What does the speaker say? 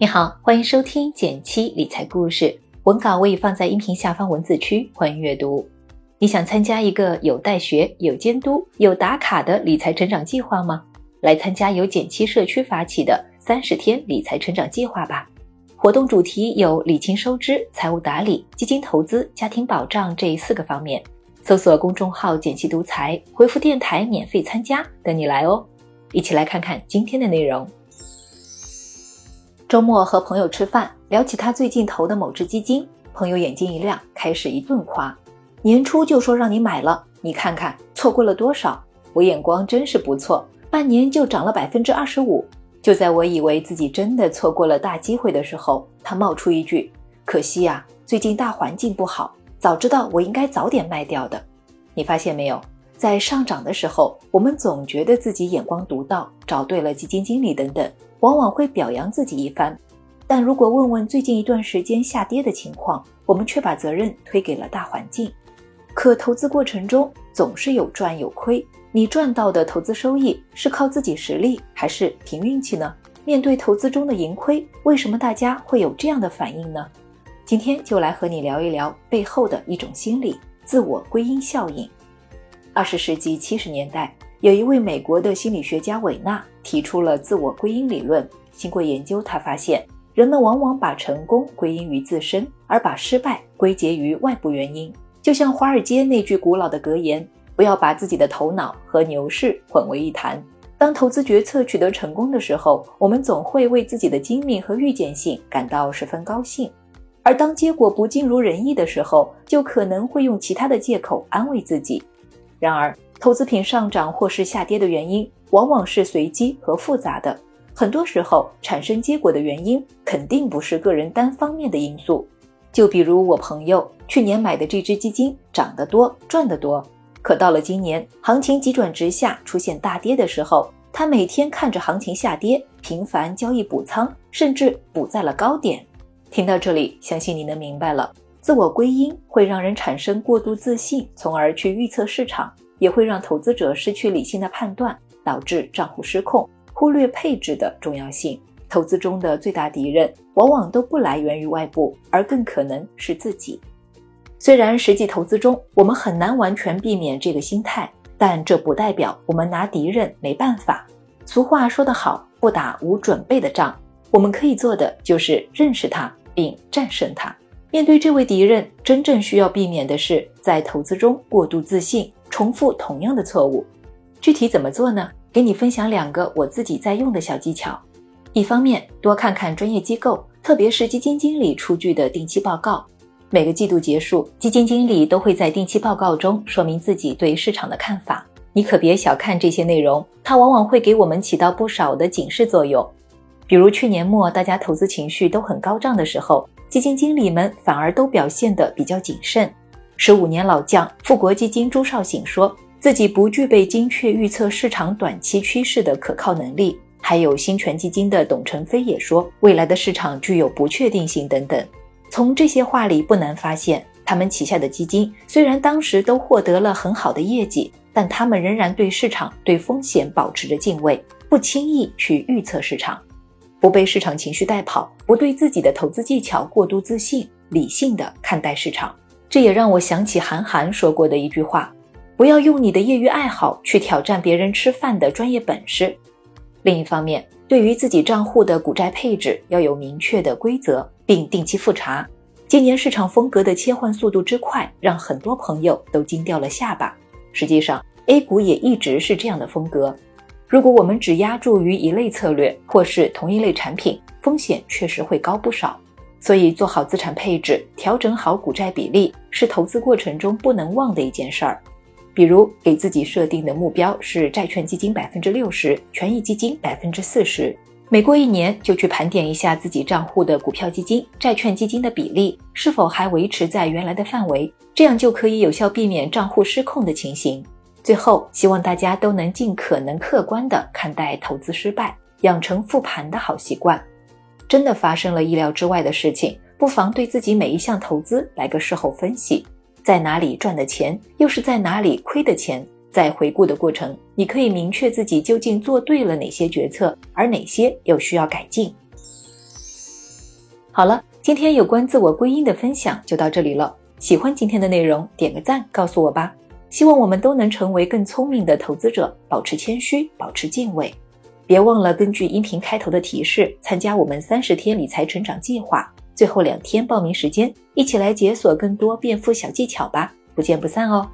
你好，欢迎收听减七理财故事，文稿我已放在音频下方文字区，欢迎阅读。你想参加一个有带学、有监督、有打卡的理财成长计划吗？来参加由减七社区发起的三十天理财成长计划吧。活动主题有理清收支、财务打理、基金投资、家庭保障这四个方面。搜索公众号“减七独裁，回复“电台”免费参加，等你来哦。一起来看看今天的内容。周末和朋友吃饭，聊起他最近投的某只基金，朋友眼睛一亮，开始一顿夸：年初就说让你买了，你看看错过了多少？我眼光真是不错，半年就涨了百分之二十五。就在我以为自己真的错过了大机会的时候，他冒出一句：可惜呀，最近大环境不好，早知道我应该早点卖掉的。你发现没有，在上涨的时候，我们总觉得自己眼光独到，找对了基金经理等等。往往会表扬自己一番，但如果问问最近一段时间下跌的情况，我们却把责任推给了大环境。可投资过程中总是有赚有亏，你赚到的投资收益是靠自己实力还是凭运气呢？面对投资中的盈亏，为什么大家会有这样的反应呢？今天就来和你聊一聊背后的一种心理——自我归因效应。二十世纪七十年代。有一位美国的心理学家韦纳提出了自我归因理论。经过研究，他发现人们往往把成功归因于自身，而把失败归结于外部原因。就像华尔街那句古老的格言：“不要把自己的头脑和牛市混为一谈。”当投资决策取得成功的时候，我们总会为自己的精明和预见性感到十分高兴；而当结果不尽如人意的时候，就可能会用其他的借口安慰自己。然而，投资品上涨或是下跌的原因，往往是随机和复杂的。很多时候，产生结果的原因肯定不是个人单方面的因素。就比如我朋友去年买的这只基金，涨得多，赚得多。可到了今年，行情急转直下，出现大跌的时候，他每天看着行情下跌，频繁交易补仓，甚至补在了高点。听到这里，相信你能明白了，自我归因会让人产生过度自信，从而去预测市场。也会让投资者失去理性的判断，导致账户失控，忽略配置的重要性。投资中的最大敌人，往往都不来源于外部，而更可能是自己。虽然实际投资中我们很难完全避免这个心态，但这不代表我们拿敌人没办法。俗话说得好，不打无准备的仗。我们可以做的就是认识他，并战胜他。面对这位敌人，真正需要避免的是在投资中过度自信。重复同样的错误，具体怎么做呢？给你分享两个我自己在用的小技巧。一方面，多看看专业机构，特别是基金经理出具的定期报告。每个季度结束，基金经理都会在定期报告中说明自己对市场的看法。你可别小看这些内容，它往往会给我们起到不少的警示作用。比如去年末大家投资情绪都很高涨的时候，基金经理们反而都表现得比较谨慎。十五年老将富国基金朱少醒说自己不具备精确预测市场短期趋势的可靠能力，还有新权基金的董成飞也说未来的市场具有不确定性等等。从这些话里不难发现，他们旗下的基金虽然当时都获得了很好的业绩，但他们仍然对市场、对风险保持着敬畏，不轻易去预测市场，不被市场情绪带跑，不对自己的投资技巧过度自信，理性的看待市场。这也让我想起韩寒说过的一句话：“不要用你的业余爱好去挑战别人吃饭的专业本事。”另一方面，对于自己账户的股债配置要有明确的规则，并定期复查。今年市场风格的切换速度之快，让很多朋友都惊掉了下巴。实际上，A 股也一直是这样的风格。如果我们只压注于一类策略或是同一类产品，风险确实会高不少。所以，做好资产配置，调整好股债比例，是投资过程中不能忘的一件事儿。比如，给自己设定的目标是债券基金百分之六十，权益基金百分之四十。每过一年，就去盘点一下自己账户的股票基金、债券基金的比例是否还维持在原来的范围，这样就可以有效避免账户失控的情形。最后，希望大家都能尽可能客观地看待投资失败，养成复盘的好习惯。真的发生了意料之外的事情，不妨对自己每一项投资来个事后分析，在哪里赚的钱，又是在哪里亏的钱。在回顾的过程，你可以明确自己究竟做对了哪些决策，而哪些又需要改进。好了，今天有关自我归因的分享就到这里了。喜欢今天的内容，点个赞告诉我吧。希望我们都能成为更聪明的投资者，保持谦虚，保持敬畏。别忘了根据音频开头的提示，参加我们三十天理财成长计划，最后两天报名时间，一起来解锁更多变富小技巧吧！不见不散哦。